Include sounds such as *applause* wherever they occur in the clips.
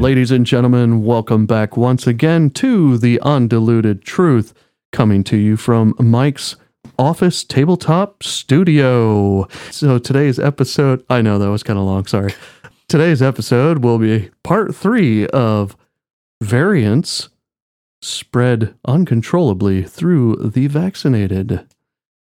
Ladies and gentlemen, welcome back once again to The Undiluted Truth, coming to you from Mike's office tabletop studio. So today's episode, I know that was kind of long, sorry. Today's episode will be part three of variants spread uncontrollably through the vaccinated.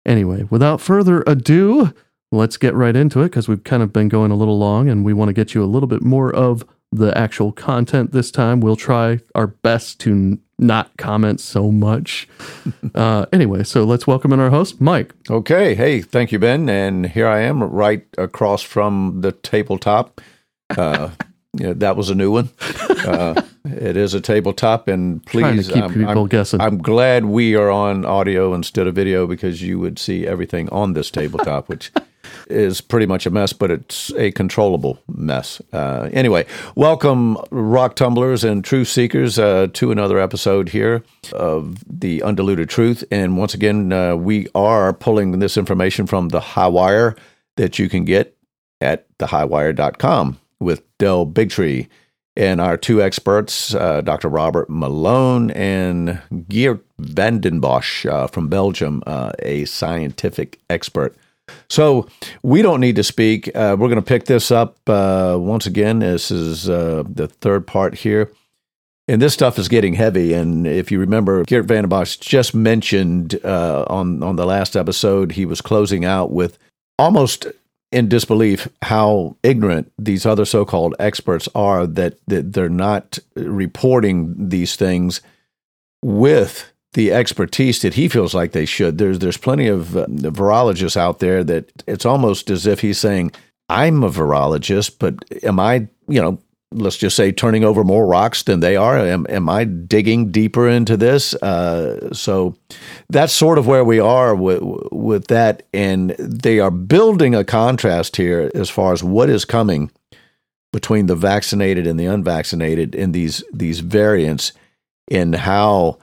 Anyway, without further ado, let's get right into it because we've kind of been going a little long and we want to get you a little bit more of the actual content this time. We'll try our best to n- not comment so much. *laughs* uh, anyway, so let's welcome in our host, Mike. Okay. Hey, thank you, Ben. And here I am right across from the tabletop. *laughs* Uh, yeah, that was a new one. Uh, it is a tabletop, and please, keep I'm, people I'm- guessing. I'm glad we are on audio instead of video because you would see everything on this tabletop, which is pretty much a mess, but it's a controllable mess. Uh, anyway, welcome, rock tumblers and truth seekers, uh, to another episode here of the Undiluted Truth. And once again, uh, we are pulling this information from the High Wire that you can get at thehighwire.com with Del Bigtree and our two experts, uh, Dr. Robert Malone and Geert Vanden Bossche uh, from Belgium, uh, a scientific expert. So we don't need to speak. Uh, we're going to pick this up uh, once again. This is uh, the third part here. And this stuff is getting heavy. And if you remember, Geert Vanden Bossche just mentioned uh, on, on the last episode, he was closing out with almost in disbelief how ignorant these other so-called experts are that, that they're not reporting these things with the expertise that he feels like they should. There's there's plenty of uh, virologists out there that it's almost as if he's saying, "I'm a virologist, but am I, you know, let's just say turning over more rocks than they are? Am, am I digging deeper into this?" Uh, so that's sort of where we are with with that, and they are building a contrast here as far as what is coming between the vaccinated and the unvaccinated in these these variants, and how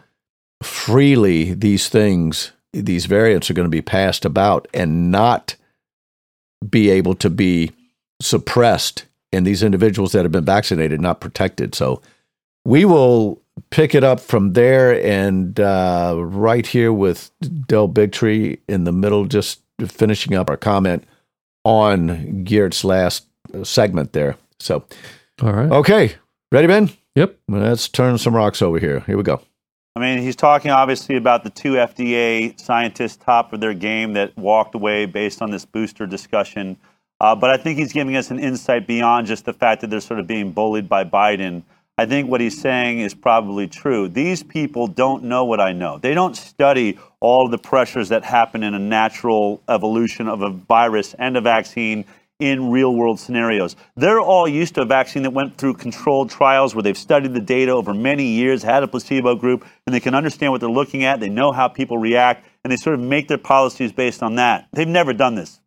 freely these things, these variants are going to be passed about and not be able to be suppressed in these individuals that have been vaccinated, not protected. So we will pick it up from there and uh, right here with Del Bigtree in the middle, just finishing up our comment on Geert's last segment there. So, All right. okay, ready, Ben? Yep. Let's turn some rocks over here. Here we go. I mean, he's talking obviously about the two FDA scientists top of their game that walked away based on this booster discussion. Uh, but I think he's giving us an insight beyond just the fact that they're sort of being bullied by Biden. I think what he's saying is probably true. These people don't know what I know. They don't study all the pressures that happen in a natural evolution of a virus and a vaccine in real world scenarios. They're all used to a vaccine that went through controlled trials where they've studied the data over many years, had a placebo group, and they can understand what they're looking at. They know how people react, and they sort of make their policies based on that. They've never done this.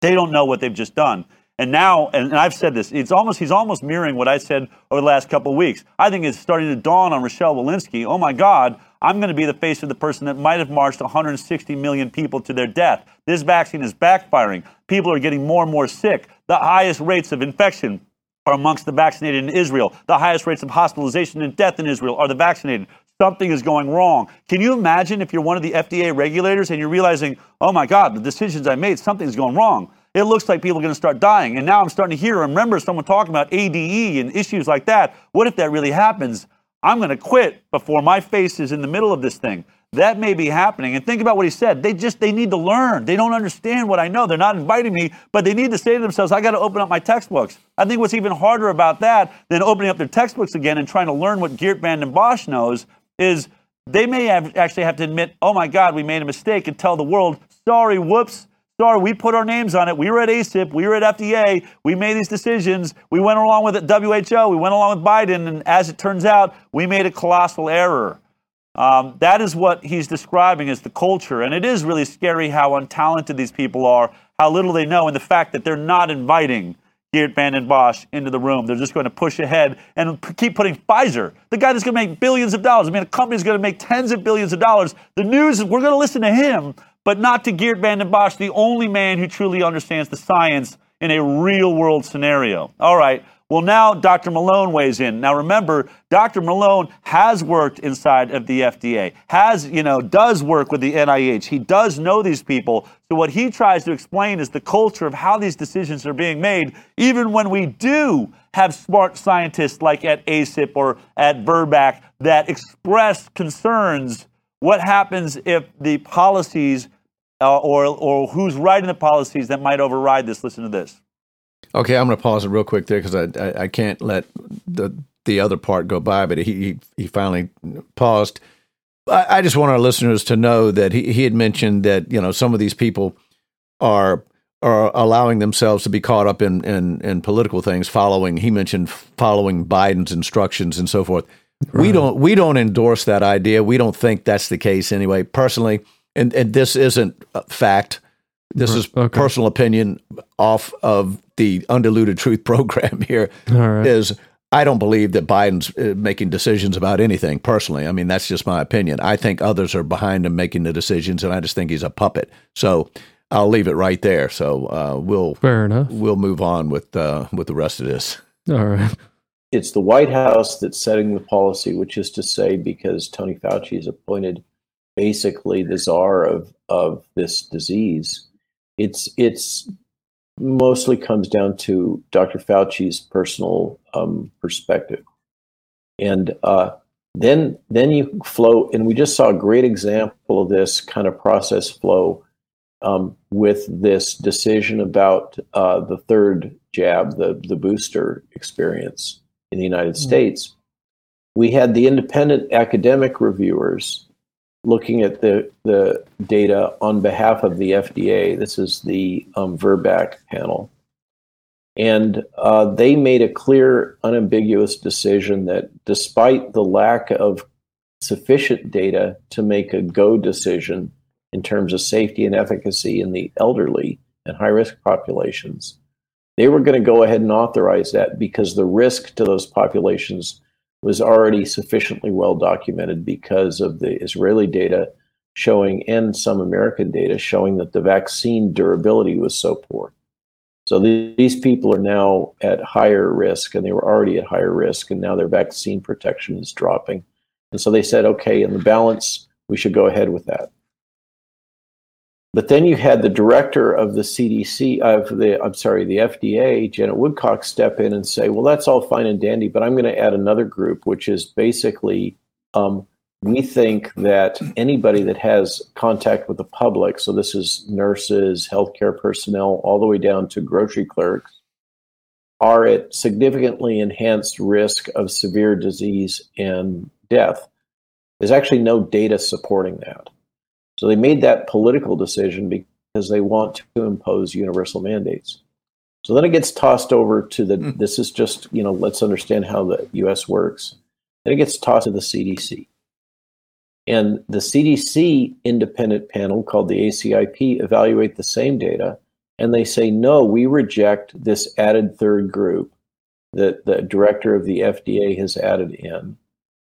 They don't know what they've just done. And now, and and I've said this, it's almost he's almost mirroring what I said over the last couple of weeks. I think it's starting to dawn on Rochelle Walensky. Oh my God, I'm going to be the face of the person that might have marched 160 million people to their death. This vaccine is backfiring. People are getting more and more sick. The highest rates of infection are amongst the vaccinated in Israel. The highest rates of hospitalization and death in Israel are the vaccinated. Something is going wrong. Can you imagine if you're one of the FDA regulators and you're realizing, oh my God, the decisions I made, something's going wrong? It looks like people are going to start dying. And now I'm starting to hear, I remember someone talking about ADE and issues like that. What if that really happens? I'm going to quit before my face is in the middle of this thing. That may be happening. And think about what he said. They just they need to learn. They don't understand what I know. They're not inviting me, but they need to say to themselves, I got to open up my textbooks. I think what's even harder about that than opening up their textbooks again and trying to learn what Geert Vanden Bossche knows is they may have actually have to admit, oh my God, we made a mistake and tell the world, sorry, whoops. Sorry, we put our names on it. We were at ACIP. We were at FDA. We made these decisions. We went along with it, WHO. We went along with Biden. And as it turns out, we made a colossal error. Um, that is what he's describing as the culture. And it is really scary how untalented these people are, how little they know, and the fact that they're not inviting Geert van Vanden Bossche into the room. They're just going to push ahead and p- keep putting Pfizer, the guy that's going to make billions of dollars. I mean, a company's going to make tens of billions of dollars. The news is we're going to listen to him, but not to Geert Vanden Bossche, the only man who truly understands the science in a real world scenario. All right. Well, now Dr. Malone weighs in. Now, remember, Dr. Malone has worked inside of the FDA, has, you know, does work with the NIH. He does know these people. So, what he tries to explain is the culture of how these decisions are being made, even when we do have smart scientists like at ACIP or at VRBPAC that express concerns. What happens if the policies uh, or, or who's writing the policies that might override this? Listen to this. Okay, I'm going to pause it real quick there because I, I, I can't let the the other part go by, but he he, he finally paused. I, I, just want our listeners to know that he, he had mentioned that you know some of these people are are allowing themselves to be caught up in, in, in political things, following he mentioned following Biden's instructions and so forth. Right. We don't we don't endorse that idea. We don't think that's the case anyway. Personally, and and this isn't a fact. This is okay. personal opinion off of the undiluted truth *laughs* program here. Right. Is I don't believe that Biden's uh, making decisions about anything personally. I mean, that's just my opinion. I think others are behind him making the decisions, and I just think he's a puppet. So I'll leave it right there. So uh, we'll fair enough. We'll move on with uh, with the rest of this. All right. It's the White House that's setting the policy, which is to say, because Tony Fauci is appointed basically the czar of of this disease it's it's mostly comes down to Dr. Fauci's personal um, perspective, and uh, then then you flow, and we just saw a great example of this kind of process flow um, with this decision about uh, the third jab, the the booster experience in the United mm-hmm. States. We had the independent academic reviewers looking at the, the data on behalf of the FDA. This is the um, VRBPAC panel. And uh, they made a clear, unambiguous decision that despite the lack of sufficient data to make a go decision in terms of safety and efficacy in the elderly and high risk populations, they were going to go ahead and authorize that because the risk to those populations was already sufficiently well documented because of the Israeli data showing and some American data showing that the vaccine durability was so poor. So these people are now at higher risk, and they were already at higher risk, and now their vaccine protection is dropping. And so they said, okay, in the balance, we should go ahead with that. But then you had the director of the CDC, of the, I'm sorry, the FDA, Janet Woodcock, step in and say, well, that's all fine and dandy, but I'm going to add another group, which is basically um, we think that anybody that has contact with the public, so this is nurses, healthcare personnel, all the way down to grocery clerks, are at significantly enhanced risk of severe disease and death. There's actually no data supporting that. So they made that political decision because they want to impose universal mandates. So then it gets tossed over to the, mm. this is just, you know, let's understand how the US works. Then it gets tossed to the CDC. And the CDC independent panel called the ACIP evaluate the same data and they say, no, we reject this added third group that the director of the FDA has added in.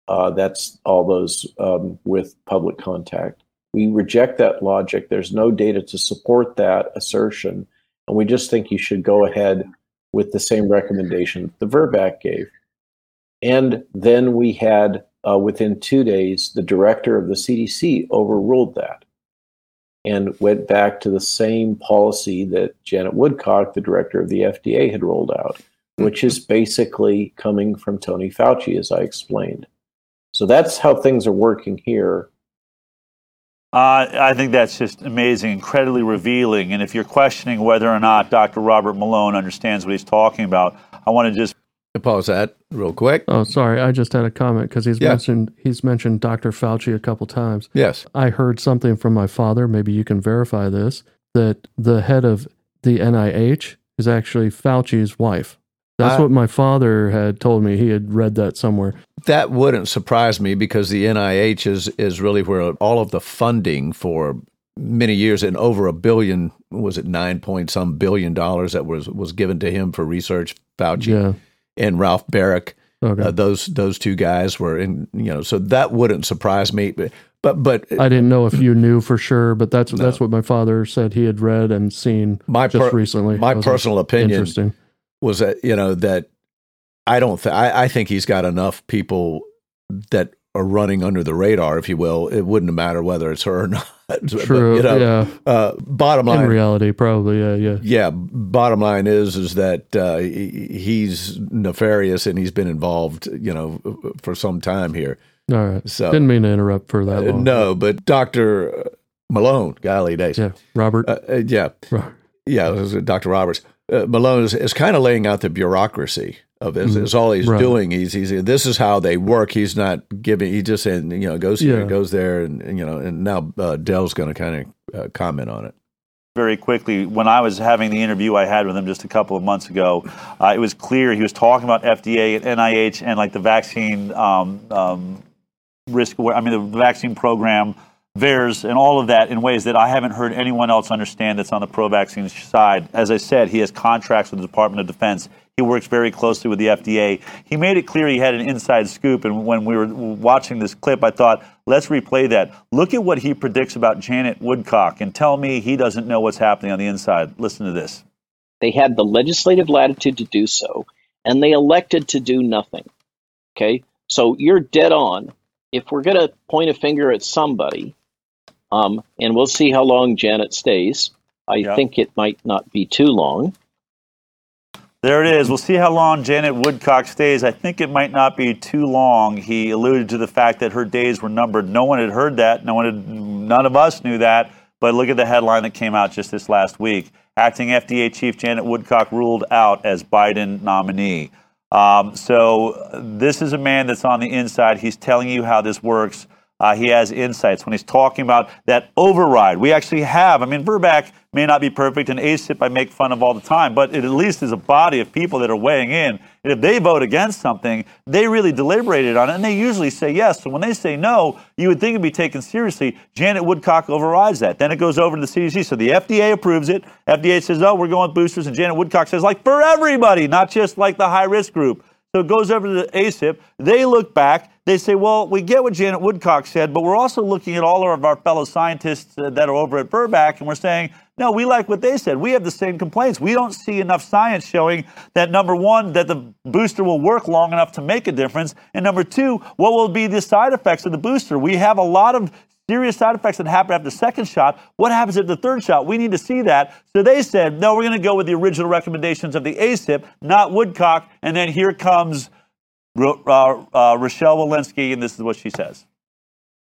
Uh, that's all those um, with public contact. We reject that logic. There's no data to support that assertion. And we just think you should go ahead with the same recommendation the VRBPAC gave. And then we had, uh, within two days, the director of the CDC overruled that and went back to the same policy that Janet Woodcock, the director of the FDA, had rolled out, which is basically coming from Tony Fauci, as I explained. So that's how things are working here. Uh, I think that's just amazing, incredibly revealing. And if you're questioning whether or not Dr. Robert Malone understands what he's talking about, I want to just pause that real quick. Oh, sorry, I just had a comment because he's yeah. mentioned he's mentioned Dr. Fauci a couple times. Yes, I heard something from my father. Maybe you can verify this that the head of the NIH is actually Fauci's wife. That's what my father had told me. He had read that somewhere. That wouldn't surprise me because the NIH is is really where all of the funding for many years and over a billion was it nine point some billion dollars that was was given to him for research. Fauci yeah. and Ralph Baric. Okay. Uh, those those two guys were in you know so that wouldn't surprise me. But but but I didn't know if you knew for sure, but that's that's what my father said he had read and seen my just per- recently. my personal opinion interesting. Was that you know that I don't th- I, I think he's got enough people that are running under the radar, if you will. It wouldn't matter whether it's her or *laughs* not. But, True. you know, yeah. uh, bottom In line, reality, probably. Yeah. Yeah. yeah. Bottom line is is that uh, he's nefarious and he's been involved, you know, for some time here. All right. So Didn't mean to interrupt for that uh, long. no, but Doctor Malone, golly days, Yeah. Robert. uh, uh, yeah, yeah, it was Dr. Roberts. Uh, Malone is, is kind of laying out the bureaucracy of this. Mhm. Is all he's Right. doing. He's, he's this is how they work. He's not giving. He just saying you know goes here, Yeah. goes there, and, and, you know. And now uh, Del's going to kind of uh, comment on it. very quickly. When I was having the interview I had with him just a couple of months ago, uh, it was clear he was talking about FDA and NIH and like the vaccine um, um, risk. I mean, the vaccine program, VAERS, and all of that in ways that I haven't heard anyone else understand. That's on the pro-vaccine side. As I said, he has contracts with the Department of Defense. He works very closely with the FDA. He made it clear he had an inside scoop. And when we were watching this clip, I thought, let's replay that. Look at what he predicts about Janet Woodcock and tell me he doesn't know what's happening on the inside. Listen to this. They had the legislative latitude to do so, and they elected to do nothing. Okay, so you're dead on. If we're going to point a finger at somebody, um, and we'll see how long Janet stays. I Yeah. think it might not be too long. There it is. We'll see how long Janet Woodcock stays. I think it might not be too long. He alluded to the fact that her days were numbered. No one had heard that. No one had, none of us knew that. But look at the headline that came out just this last week. Acting FDA Chief Janet Woodcock ruled out as Biden nominee. Um, so this is a man that's on the inside. He's telling you how this works. Uh, he has insights when he's talking about that override. We actually have. I mean, VRBPAC may not be perfect, and ACIP I make fun of all the time, but it at least is a body of people that are weighing in. And if they vote against something, they really deliberated on it, and they usually say yes. So when they say no, you would think it'd be taken seriously. Janet Woodcock overrides that. Then it goes over to the CDC. So the FDA approves it. FDA says, "Oh, we're going with boosters," and Janet Woodcock says, "Like for everybody, not just like the high risk group." So it goes over to the ACIP. They look back. They say, well, we get what Janet Woodcock said, but we're also looking at all of our fellow scientists uh, that are over at VRBPAC, and we're saying, no, we like what they said. We have the same complaints. We don't see enough science showing that, number one, that the booster will work long enough to make a difference, and number two, what will be the side effects of the booster? We have a lot of serious side effects that happen after the second shot. What happens at the third shot? We need to see that. So they said, no, we're going to go with the original recommendations of the ACIP, not Woodcock. And then here comes uh, uh, Rochelle Walensky, and this is what she says.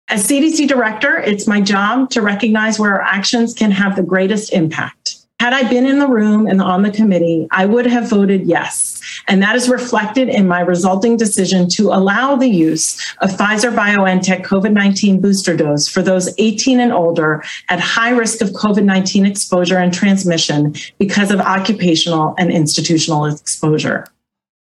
As CDC director, it's my job to recognize where our actions can have the greatest impact. Had I been in the room and on the committee, I would have voted yes. And that is reflected in my resulting decision to allow the use of Pfizer BioNTech COVID 19 booster dose for those 18 and older at high risk of COVID 19 exposure and transmission because of occupational and institutional exposure.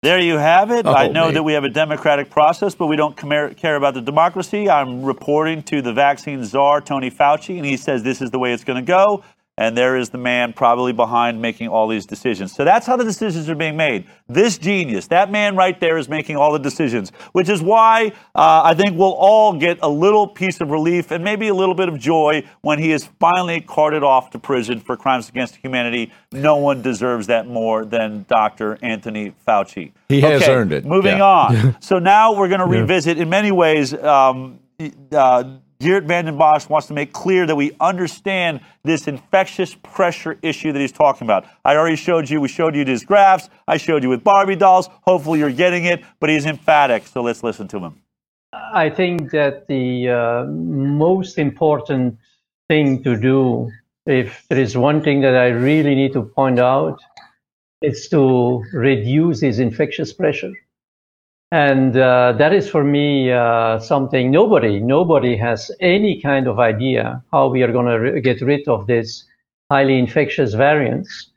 There you have it. Oh, I know me. that we have a democratic process, but we don't care, care about the democracy. I'm reporting to the vaccine czar, Tony Fauci, and he says this is the way it's going to go. And there is the man probably behind making all these decisions. So that's how the decisions are being made. This genius, that man right there, is making all the decisions, which is why uh, I think we'll all get a little piece of relief and maybe a little bit of joy when he is finally carted off to prison for crimes against humanity. No one deserves that more than Dr. Anthony Fauci. He has Okay, earned it. Moving Yeah. on. *laughs* so now we're going to revisit, in many ways, um, uh, Geert Vanden Bossche wants to make clear that we understand this infectious pressure issue that he's talking about. I already showed you, we showed you his graphs. I showed you with Barbie dolls. Hopefully you're getting it, but he's emphatic. So let's listen to him. I think that the uh, most important thing to do, if there is one thing that I really need to point out, is to reduce this infectious pressure. And uh, that is for me uh, something nobody, nobody has any kind of idea how we are going to re- get rid of this highly infectious variants.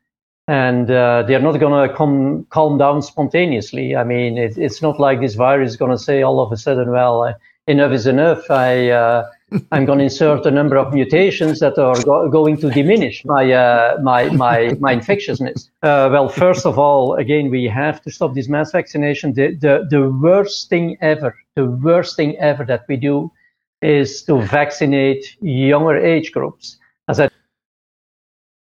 And uh, they're not going to come calm down spontaneously. I mean, it, it's not like this virus is going to say all of a sudden, well, enough is enough. I, uh, I'm going to insert a number of mutations that are go- going to diminish my, uh, my, my, my infectiousness. Uh, well, first of all, again, we have to stop this mass vaccination. The, the, the worst thing ever, the worst thing ever that we do is to vaccinate younger age groups. As I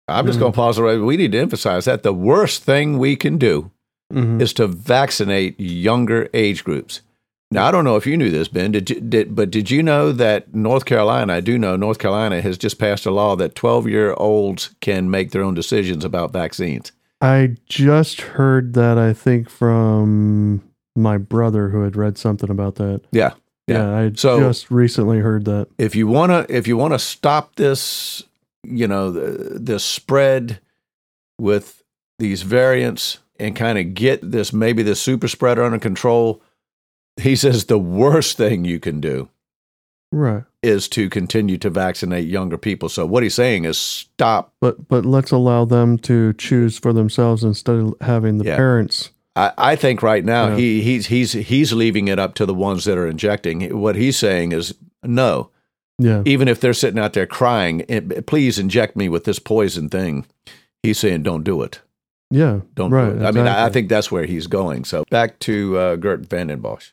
I'm just going to pause right. We need to emphasize that the worst thing we can do Mhm. is to vaccinate younger age groups. Now, I don't know if you knew this, Ben, did you, did, but did you know that North Carolina, I do know North Carolina has just passed a law that 12 year olds can make their own decisions about vaccines? I just heard that, I think, from my brother who had read something about that. Yeah. Yeah, I So- just recently heard that. If you want to, if you want to stop this, you know, the, this spread with these variants and kind of get this, maybe this super spreader under control, he says the worst thing you can do Right. is to continue to vaccinate younger people. So what he's saying is stop. But but let's allow them to choose for themselves instead of having the Yeah. parents. I, I think right now Yeah. he he's he's he's leaving it up to the ones that are injecting. What he's saying is no. Yeah. Even if they're sitting out there crying, "Eh, please inject me with this poison thing. He's saying don't do it. Yeah. Don't right. do it. I mean, I, I think that's where he's going. So back to uh, Geert Vanden Bossche.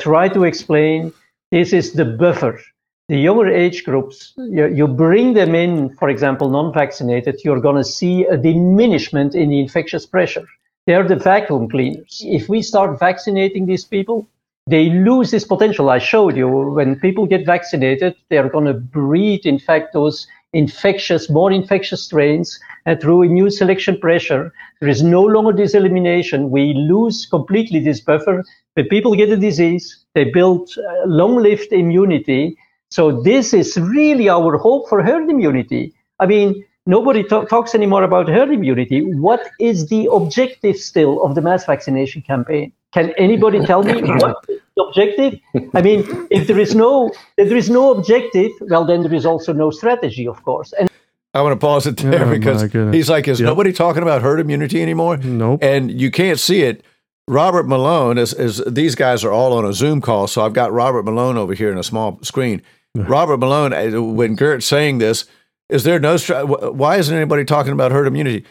Try to explain this is the buffer. The younger age groups, you, you bring them in, for example, non vaccinated, you're going to see a diminishment in the infectious pressure. They're the vacuum cleaners. If we start vaccinating these people, they lose this potential. I showed you when people get vaccinated, they're going to breed, in fact, those infectious, more infectious strains. And through immune selection pressure, there is no longer this elimination. We lose completely this buffer. When people get a disease, they build uh, long-lived immunity. So this is really our hope for herd immunity. I mean, nobody ta- talks anymore about herd immunity. What is the objective still of the mass vaccination campaign? Can anybody *laughs* tell me what the objective? I mean, if there is no if there is no objective, well, then there is also no strategy, of course. And I want to pause it there Oh, because he's like, is Yep. nobody talking about herd immunity anymore? Nope. And you can't see it. Robert Malone is, is these guys are all on a Zoom call, so I've got Robert Malone over here in a small screen. Robert Malone, uh, when Geert's saying this, is there no? Why isn't anybody talking about herd immunity?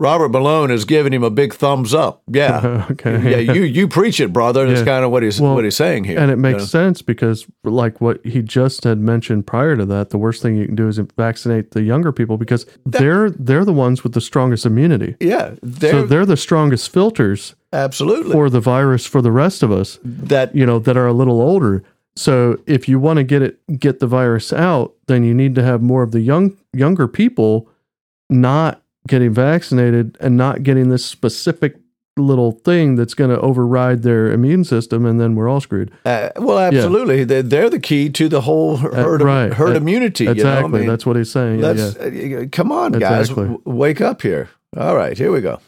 Robert Malone is giving him a big thumbs up. Yeah, *laughs* okay. yeah, you you preach it, brother. That's Yeah. kind of what he's Well, what he's saying here. And it you makes know? sense because, like what he just had mentioned prior to that, the worst thing you can do is vaccinate the younger people because they're they're the ones with the strongest immunity. yeah, they're, so they're the strongest filters absolutely for the virus for the rest of us, that. you know, that are a little older. So if you want to get it get the virus out, then you need to have more of the young younger people not getting vaccinated and not getting this specific little thing that's going to override their immune system and then we're all screwed. Uh, well, absolutely, they're, they're the key to the whole herd, Uh, right. herd Uh, immunity. you know? I Exactly. mean, that's what he's saying. Yeah, Let's yeah. uh, come on, guys, Exactly. w- wake up here. All right, here we go.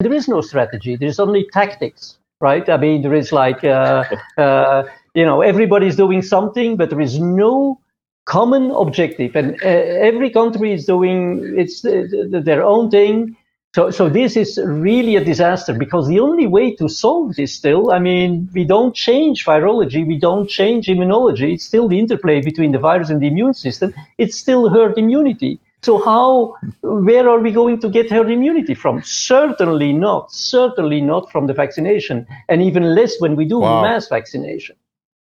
there is no strategy. There's only tactics, right? I mean, there is like, uh, uh, you know, everybody's doing something, but there is no common objective, and uh, every country is doing its uh, their own thing. So, so this is really a disaster because the only way to solve this still, I mean, we don't change virology, we don't change immunology. It's still the interplay between the virus and the immune system. It's still herd immunity. So how, where are we going to get herd immunity from? Certainly not. Certainly not from the vaccination, and even less when we do Wow. mass vaccination.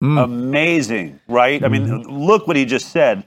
Mm. Amazing, right? I mean, mm-hmm. look what he just said.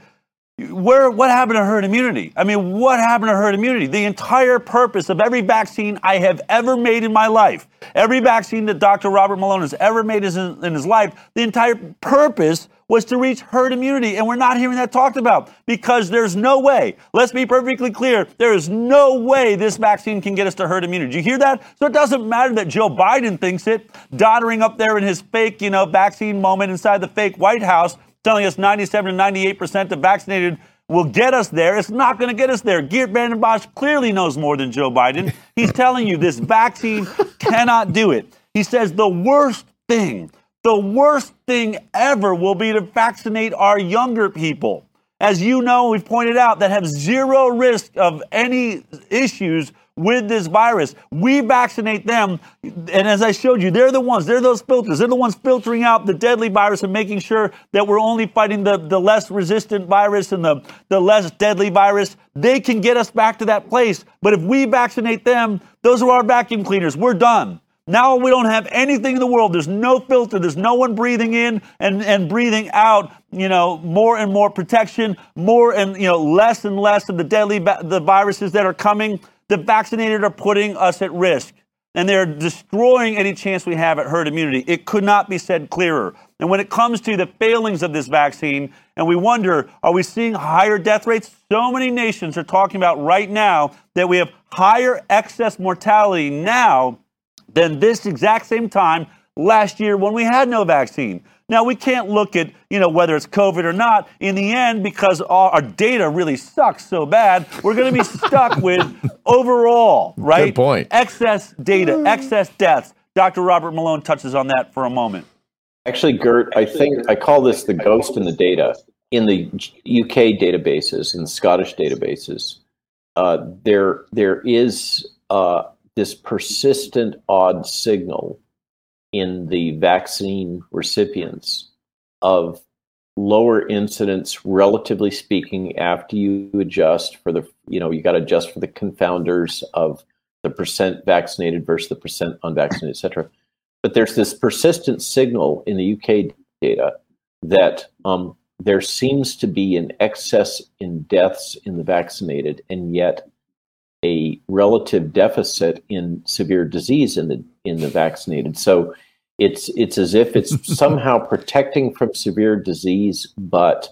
Where what happened to herd immunity? I mean, what happened to herd immunity? The entire purpose of every vaccine I have ever made in my life, every vaccine that Dr. Robert Malone has ever made in, his life, the entire purpose was to reach herd immunity, and we're not hearing that talked about because there's no way. Let's be perfectly clear: there is no way this vaccine can get us to herd immunity. Do you hear that? So it doesn't matter that Joe Biden thinks it, doddering up there in his fake, you know, vaccine moment inside the fake White House telling us 97 to 98 percent of vaccinated will get us there. It's not going to get us there. Geert Vanden Bossche clearly knows more than Joe Biden. He's telling you this vaccine cannot do it. He says the worst thing, the worst thing ever will be to vaccinate our younger people. As you know, we've pointed out that have zero risk of any issues with this virus. We vaccinate them, and as I showed you, they're the ones, they're those filters. They're the ones filtering out the deadly virus and making sure that we're only fighting the, the less resistant virus and the, the less deadly virus. They can get us back to that place. But if we vaccinate them, those are our vacuum cleaners. We're done. Now we don't have anything in the world. There's no filter. There's no one breathing in and, and breathing out, you know, more and more protection, more and, you know, less and less of the deadly the viruses that are coming. The vaccinated are putting us at risk and they're destroying any chance we have at herd immunity. It could not be said clearer. And when it comes to the failings of this vaccine, and we wonder, are we seeing higher death rates? So many nations are talking about right now that we have higher excess mortality now than this exact same time last year when we had no vaccine. Now we can't look at you know whether it's COVID or not. In the end, because our, our data really sucks so bad, we're going to be stuck *laughs* with overall right Good point. excess data, excess deaths. Dr. Robert Malone touches on that for a moment. Actually, Geert, I think I call this the ghost in the data. In the UK databases, in Scottish databases, uh, there there is uh, this persistent odd signal in the vaccine recipients of lower incidence, relatively speaking, after you adjust for the, you know, you got to adjust for the confounders of the percent vaccinated versus the percent unvaccinated, et cetera. But there's this persistent signal in the UK data that um, there seems to be an excess in deaths in the vaccinated, and yet a relative deficit in severe disease in the in the vaccinated. So it's it's as if it's *laughs* somehow protecting from severe disease, but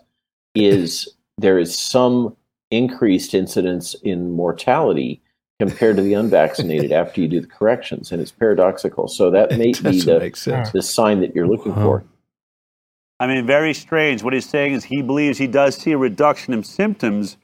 is there is some increased incidence in mortality compared to the unvaccinated *laughs* after you do the corrections, and it's paradoxical. So that may be the, the sign that you're looking for. I mean, very strange. What he's saying is he believes he does see a reduction in symptoms.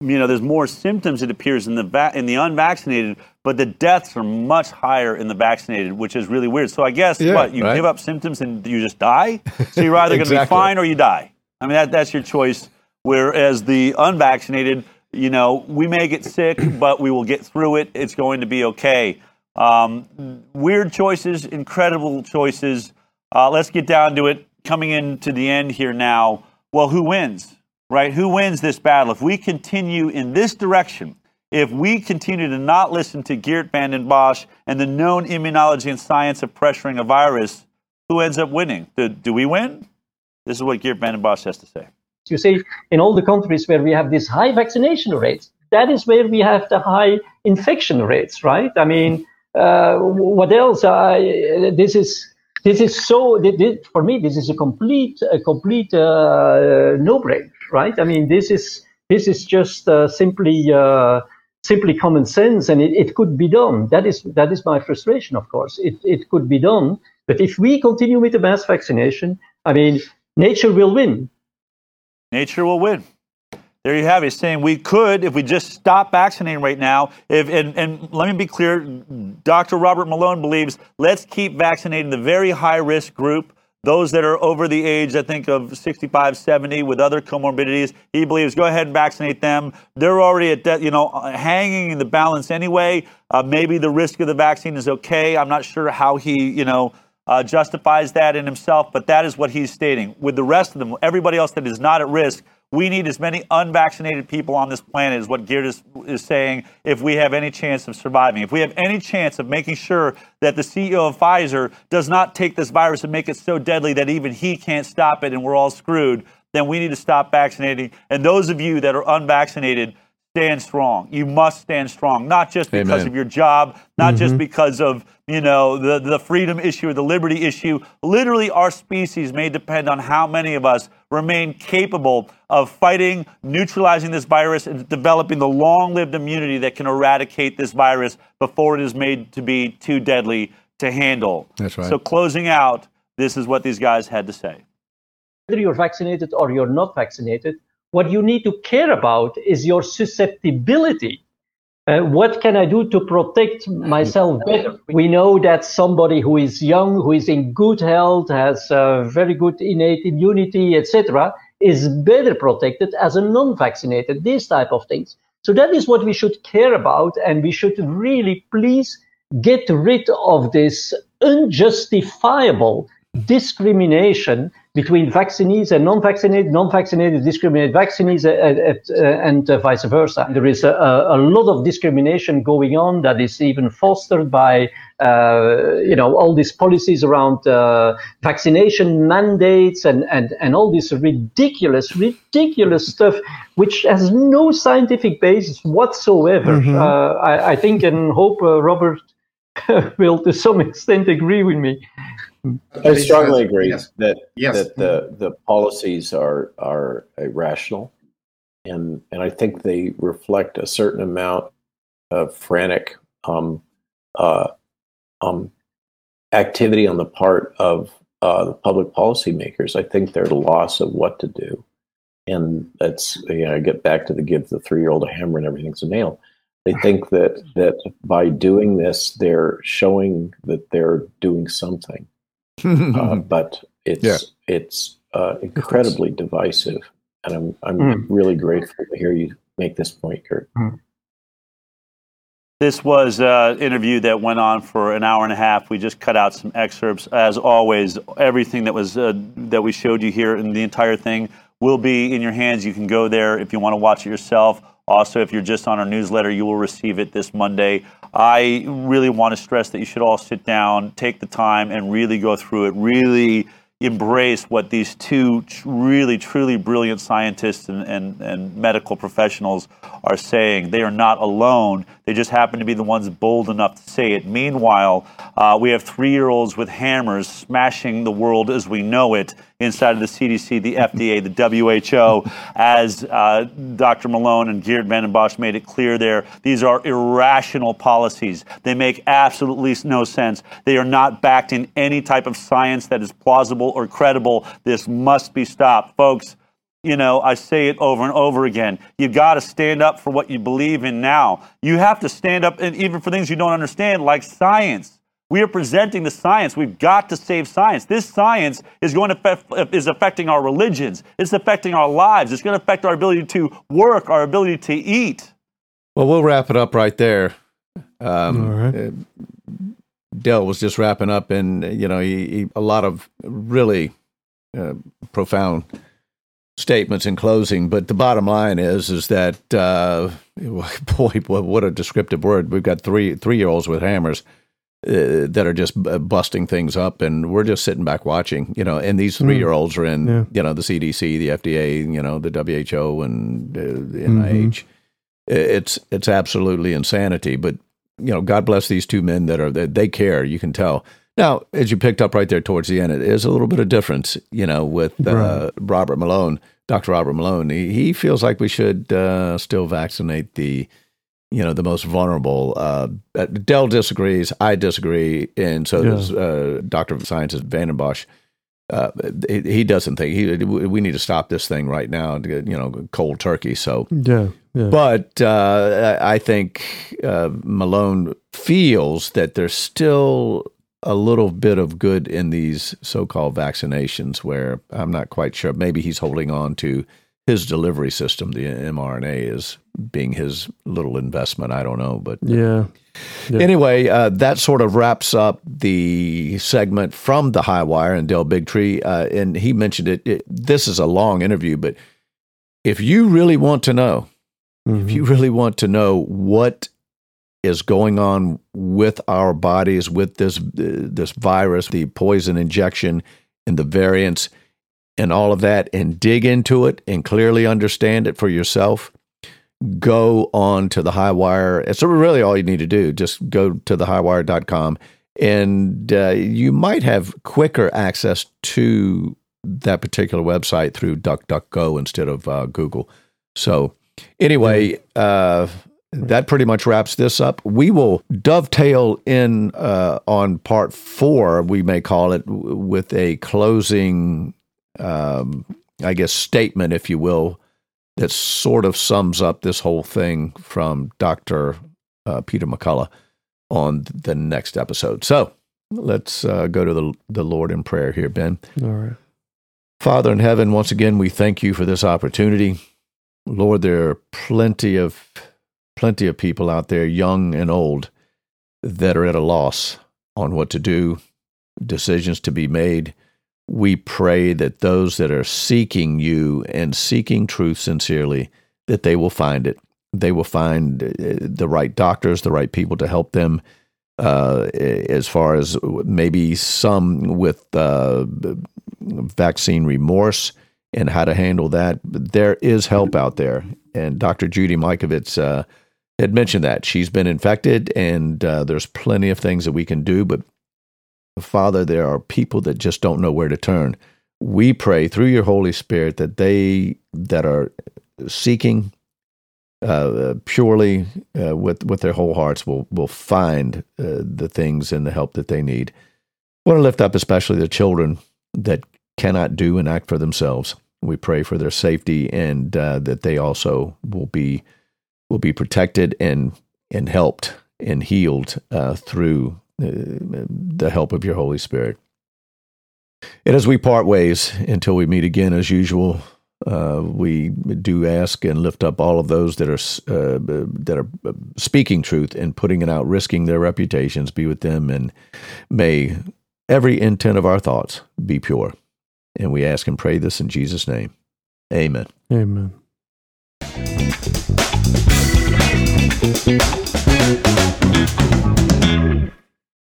You know, there's more symptoms it appears in the va- in the unvaccinated, but the deaths are much higher in the vaccinated, which is really weird. So I guess Yeah, what you right. give up symptoms and you just die. So you're either going to be fine or you die. I mean, that, that's your choice. Whereas the unvaccinated, you know, we may get sick, but we will get through it. It's going to be okay. Um, weird choices, incredible choices. Uh, let's get down to it. Coming into the end here now. Well, who wins? Right? Who wins this battle? If we continue in this direction, if we continue to not listen to Geert Vanden Bossche and the known immunology and science of pressuring a virus, who ends up winning? Do, do we win? This is what Geert Vanden Bossche has to say. You see, in all the countries where we have these high vaccination rates, that is where we have the high infection rates, right? I mean, uh, what else? This is this is so for me. This is a complete a complete uh, no-brainer, right? I mean, this is this is just uh, simply uh, simply common sense, and it, it could be done. That is that is my frustration, of course. It it could be done, but if we continue with the mass vaccination, I mean, nature will win. Nature will win. There you have it. Saying we could, if we just stop vaccinating right now, if and, and let me be clear, Dr. Robert Malone believes let's keep vaccinating the very high risk group, those that are over the age, I think, of 65, 70 with other comorbidities. He believes go ahead and vaccinate them. They're already at that, you know, hanging in the balance anyway. Uh, maybe the risk of the vaccine is okay. I'm not sure how he, you know, uh, justifies that in himself, but that is what he's stating. With the rest of them, everybody else that is not at risk, we need as many unvaccinated people on this planet, is what Geert is, is saying, if we have any chance of surviving. If we have any chance of making sure that the CEO of Pfizer does not take this virus and make it so deadly that even he can't stop it and we're all screwed, then we need to stop vaccinating. And those of you that are unvaccinated, stand strong. You must stand strong, not just because Amen. of your job, not just mm-hmm. because of you know the the freedom issue or the liberty issue. Literally, our species may depend on how many of us remain capable of fighting, neutralizing this virus, and developing the long-lived immunity that can eradicate this virus before it is made to be too deadly to handle. That's right. So, closing out, this is what these guys had to say. whether you're vaccinated or you're not vaccinated, what you need to care about is your susceptibility. Uh, what can I do to protect myself better? We know that somebody who is young, who is in good health, has uh, very good innate immunity, etc., is better protected as a non-vaccinated. These type of things. So that is what we should care about, and we should really please get rid of this unjustifiable discrimination between vaccinated and non-vaccinated, non-vaccinated discriminate vaccinated, uh, uh, and uh, vice versa. There is a, a, lot of discrimination going on that is even fostered by, uh, you know, all these policies around uh, vaccination mandates and, and, and all this ridiculous, ridiculous stuff, which has no scientific basis whatsoever. Mm-hmm. Uh, I, I, think and hope Robert *laughs* will to some extent agree with me. I strongly agree yes. that yes. that the the policies are are irrational, and and I think they reflect a certain amount of frantic um, uh, um, activity on the part of uh, the public policymakers. I think they're at a loss of what to do, and that's you know I get back to the give the three year old a hammer and everything's a nail. They think that that by doing this, they're showing that they're doing something uh, *laughs* but it's yeah. it's uh, incredibly divisive, and I'm I'm mm. really grateful to hear you make this point, Kurt. Mm. This was an interview that went on for an hour and a half. We just cut out some excerpts. As always, everything that was uh, that we showed you here and the entire thing will be in your hands. You can go there if you want to watch it yourself. Also, if you're just on our newsletter, you will receive it this Monday. I really want to stress that you should all sit down, take the time, and really go through it. Really embrace what these two really, truly brilliant scientists and, and, and medical professionals are saying. They are not alone. They just happen to be the ones bold enough to say it. Meanwhile, uh, we have three year olds with hammers smashing the world as we know it inside of the CDC, the FDA, the WHO, as uh, Dr. Malone and Geert Vanden Bossche made it clear there. These are irrational policies. They make absolutely no sense. They are not backed in any type of science that is plausible or credible. This must be stopped. Folks, you know, I say it over and over again. You've got to stand up for what you believe in now. You have to stand up, and even for things you don't understand, like science. We are presenting the science. We've got to save science. This science is going to affect, is affecting our religions. It's affecting our lives. It's going to affect our ability to work, our ability to eat. Well, we'll wrap it up right there. Um, All right. Uh, Del was just wrapping up, and you know, he, he, a lot of really uh, profound statements in closing. But the bottom line is, is that uh, *laughs* boy, what a descriptive word. We've got three three year olds with hammers uh, that are just busting things up, and we're just sitting back watching. You know, and these three year olds are in, yeah. you know, the CDC, the FDA, you know, the WHO, and uh, the NIH. Mm-hmm. It's it's absolutely insanity. But you know, God bless these two men that are that they care. You can tell. Now, as you picked up right there towards the end, it is a little bit of difference, you know, with uh, right. Robert Malone, Dr. Robert Malone. He, he feels like we should uh, still vaccinate the you know the most vulnerable. Uh, uh, Del disagrees. I disagree, and so yeah. does uh, Doctor of Sciences Vanden Bossche. Uh, he, doesn't think he. We need to stop this thing right now. To get, you know, cold turkey. So yeah, yeah. But uh, I think uh, Malone feels that there's still a little bit of good in these so-called vaccinations, where I'm not quite sure. Maybe he's holding on to his delivery system, the mRNA, is being his little investment. I don't know, but uh, yeah. yeah. Anyway, uh, that sort of wraps up the segment from the High Wire and Del Bigtree. Uh, and he mentioned it, it, This is a long interview, but if you really want to know, mm-hmm. if you really want to know what is going on with our bodies with this uh, this virus, the poison injection, and the variants and all of that and dig into it and clearly understand it for yourself, go on to the Highwire. It's really all you need to do. Just go to thehighwire.com and uh, you might have quicker access to that particular website through DuckDuckGo instead of uh, Google. So, anyway, uh, that pretty much wraps this up. We will dovetail in uh, on part four, we may call it, with a closing um, I guess, statement, if you will, that sort of sums up this whole thing from Dr. Uh, Peter McCullough on the next episode. So let's uh, go to the, the Lord in prayer here, Ben. All right. Father in heaven, once again, we thank you for this opportunity. Lord, there are plenty of plenty of people out there, young and old, that are at a loss on what to do, decisions to be made we pray that those that are seeking you and seeking truth sincerely, that they will find it. They will find uh, the right doctors, the right people to help them. Uh, as far as maybe some with uh, vaccine remorse and how to handle that, there is help out there. And Dr. Judy Mikovits uh, had mentioned that she's been infected, and uh, there's plenty of things that we can do. But Father, there are people that just don't know where to turn. We pray through your Holy Spirit that they that are seeking uh, purely uh, with with their whole hearts will will find uh, the things and the help that they need. I want to lift up especially the children that cannot do and act for themselves. We pray for their safety and uh, that they also will be will be protected and and helped and healed uh, through the help of your Holy Spirit. And as we part ways until we meet again, as usual, uh, we do ask and lift up all of those that are uh, that are speaking truth and putting it out, risking their reputations. Be with them, and may every intent of our thoughts be pure. And we ask and pray this in Jesus' name. Amen. Amen.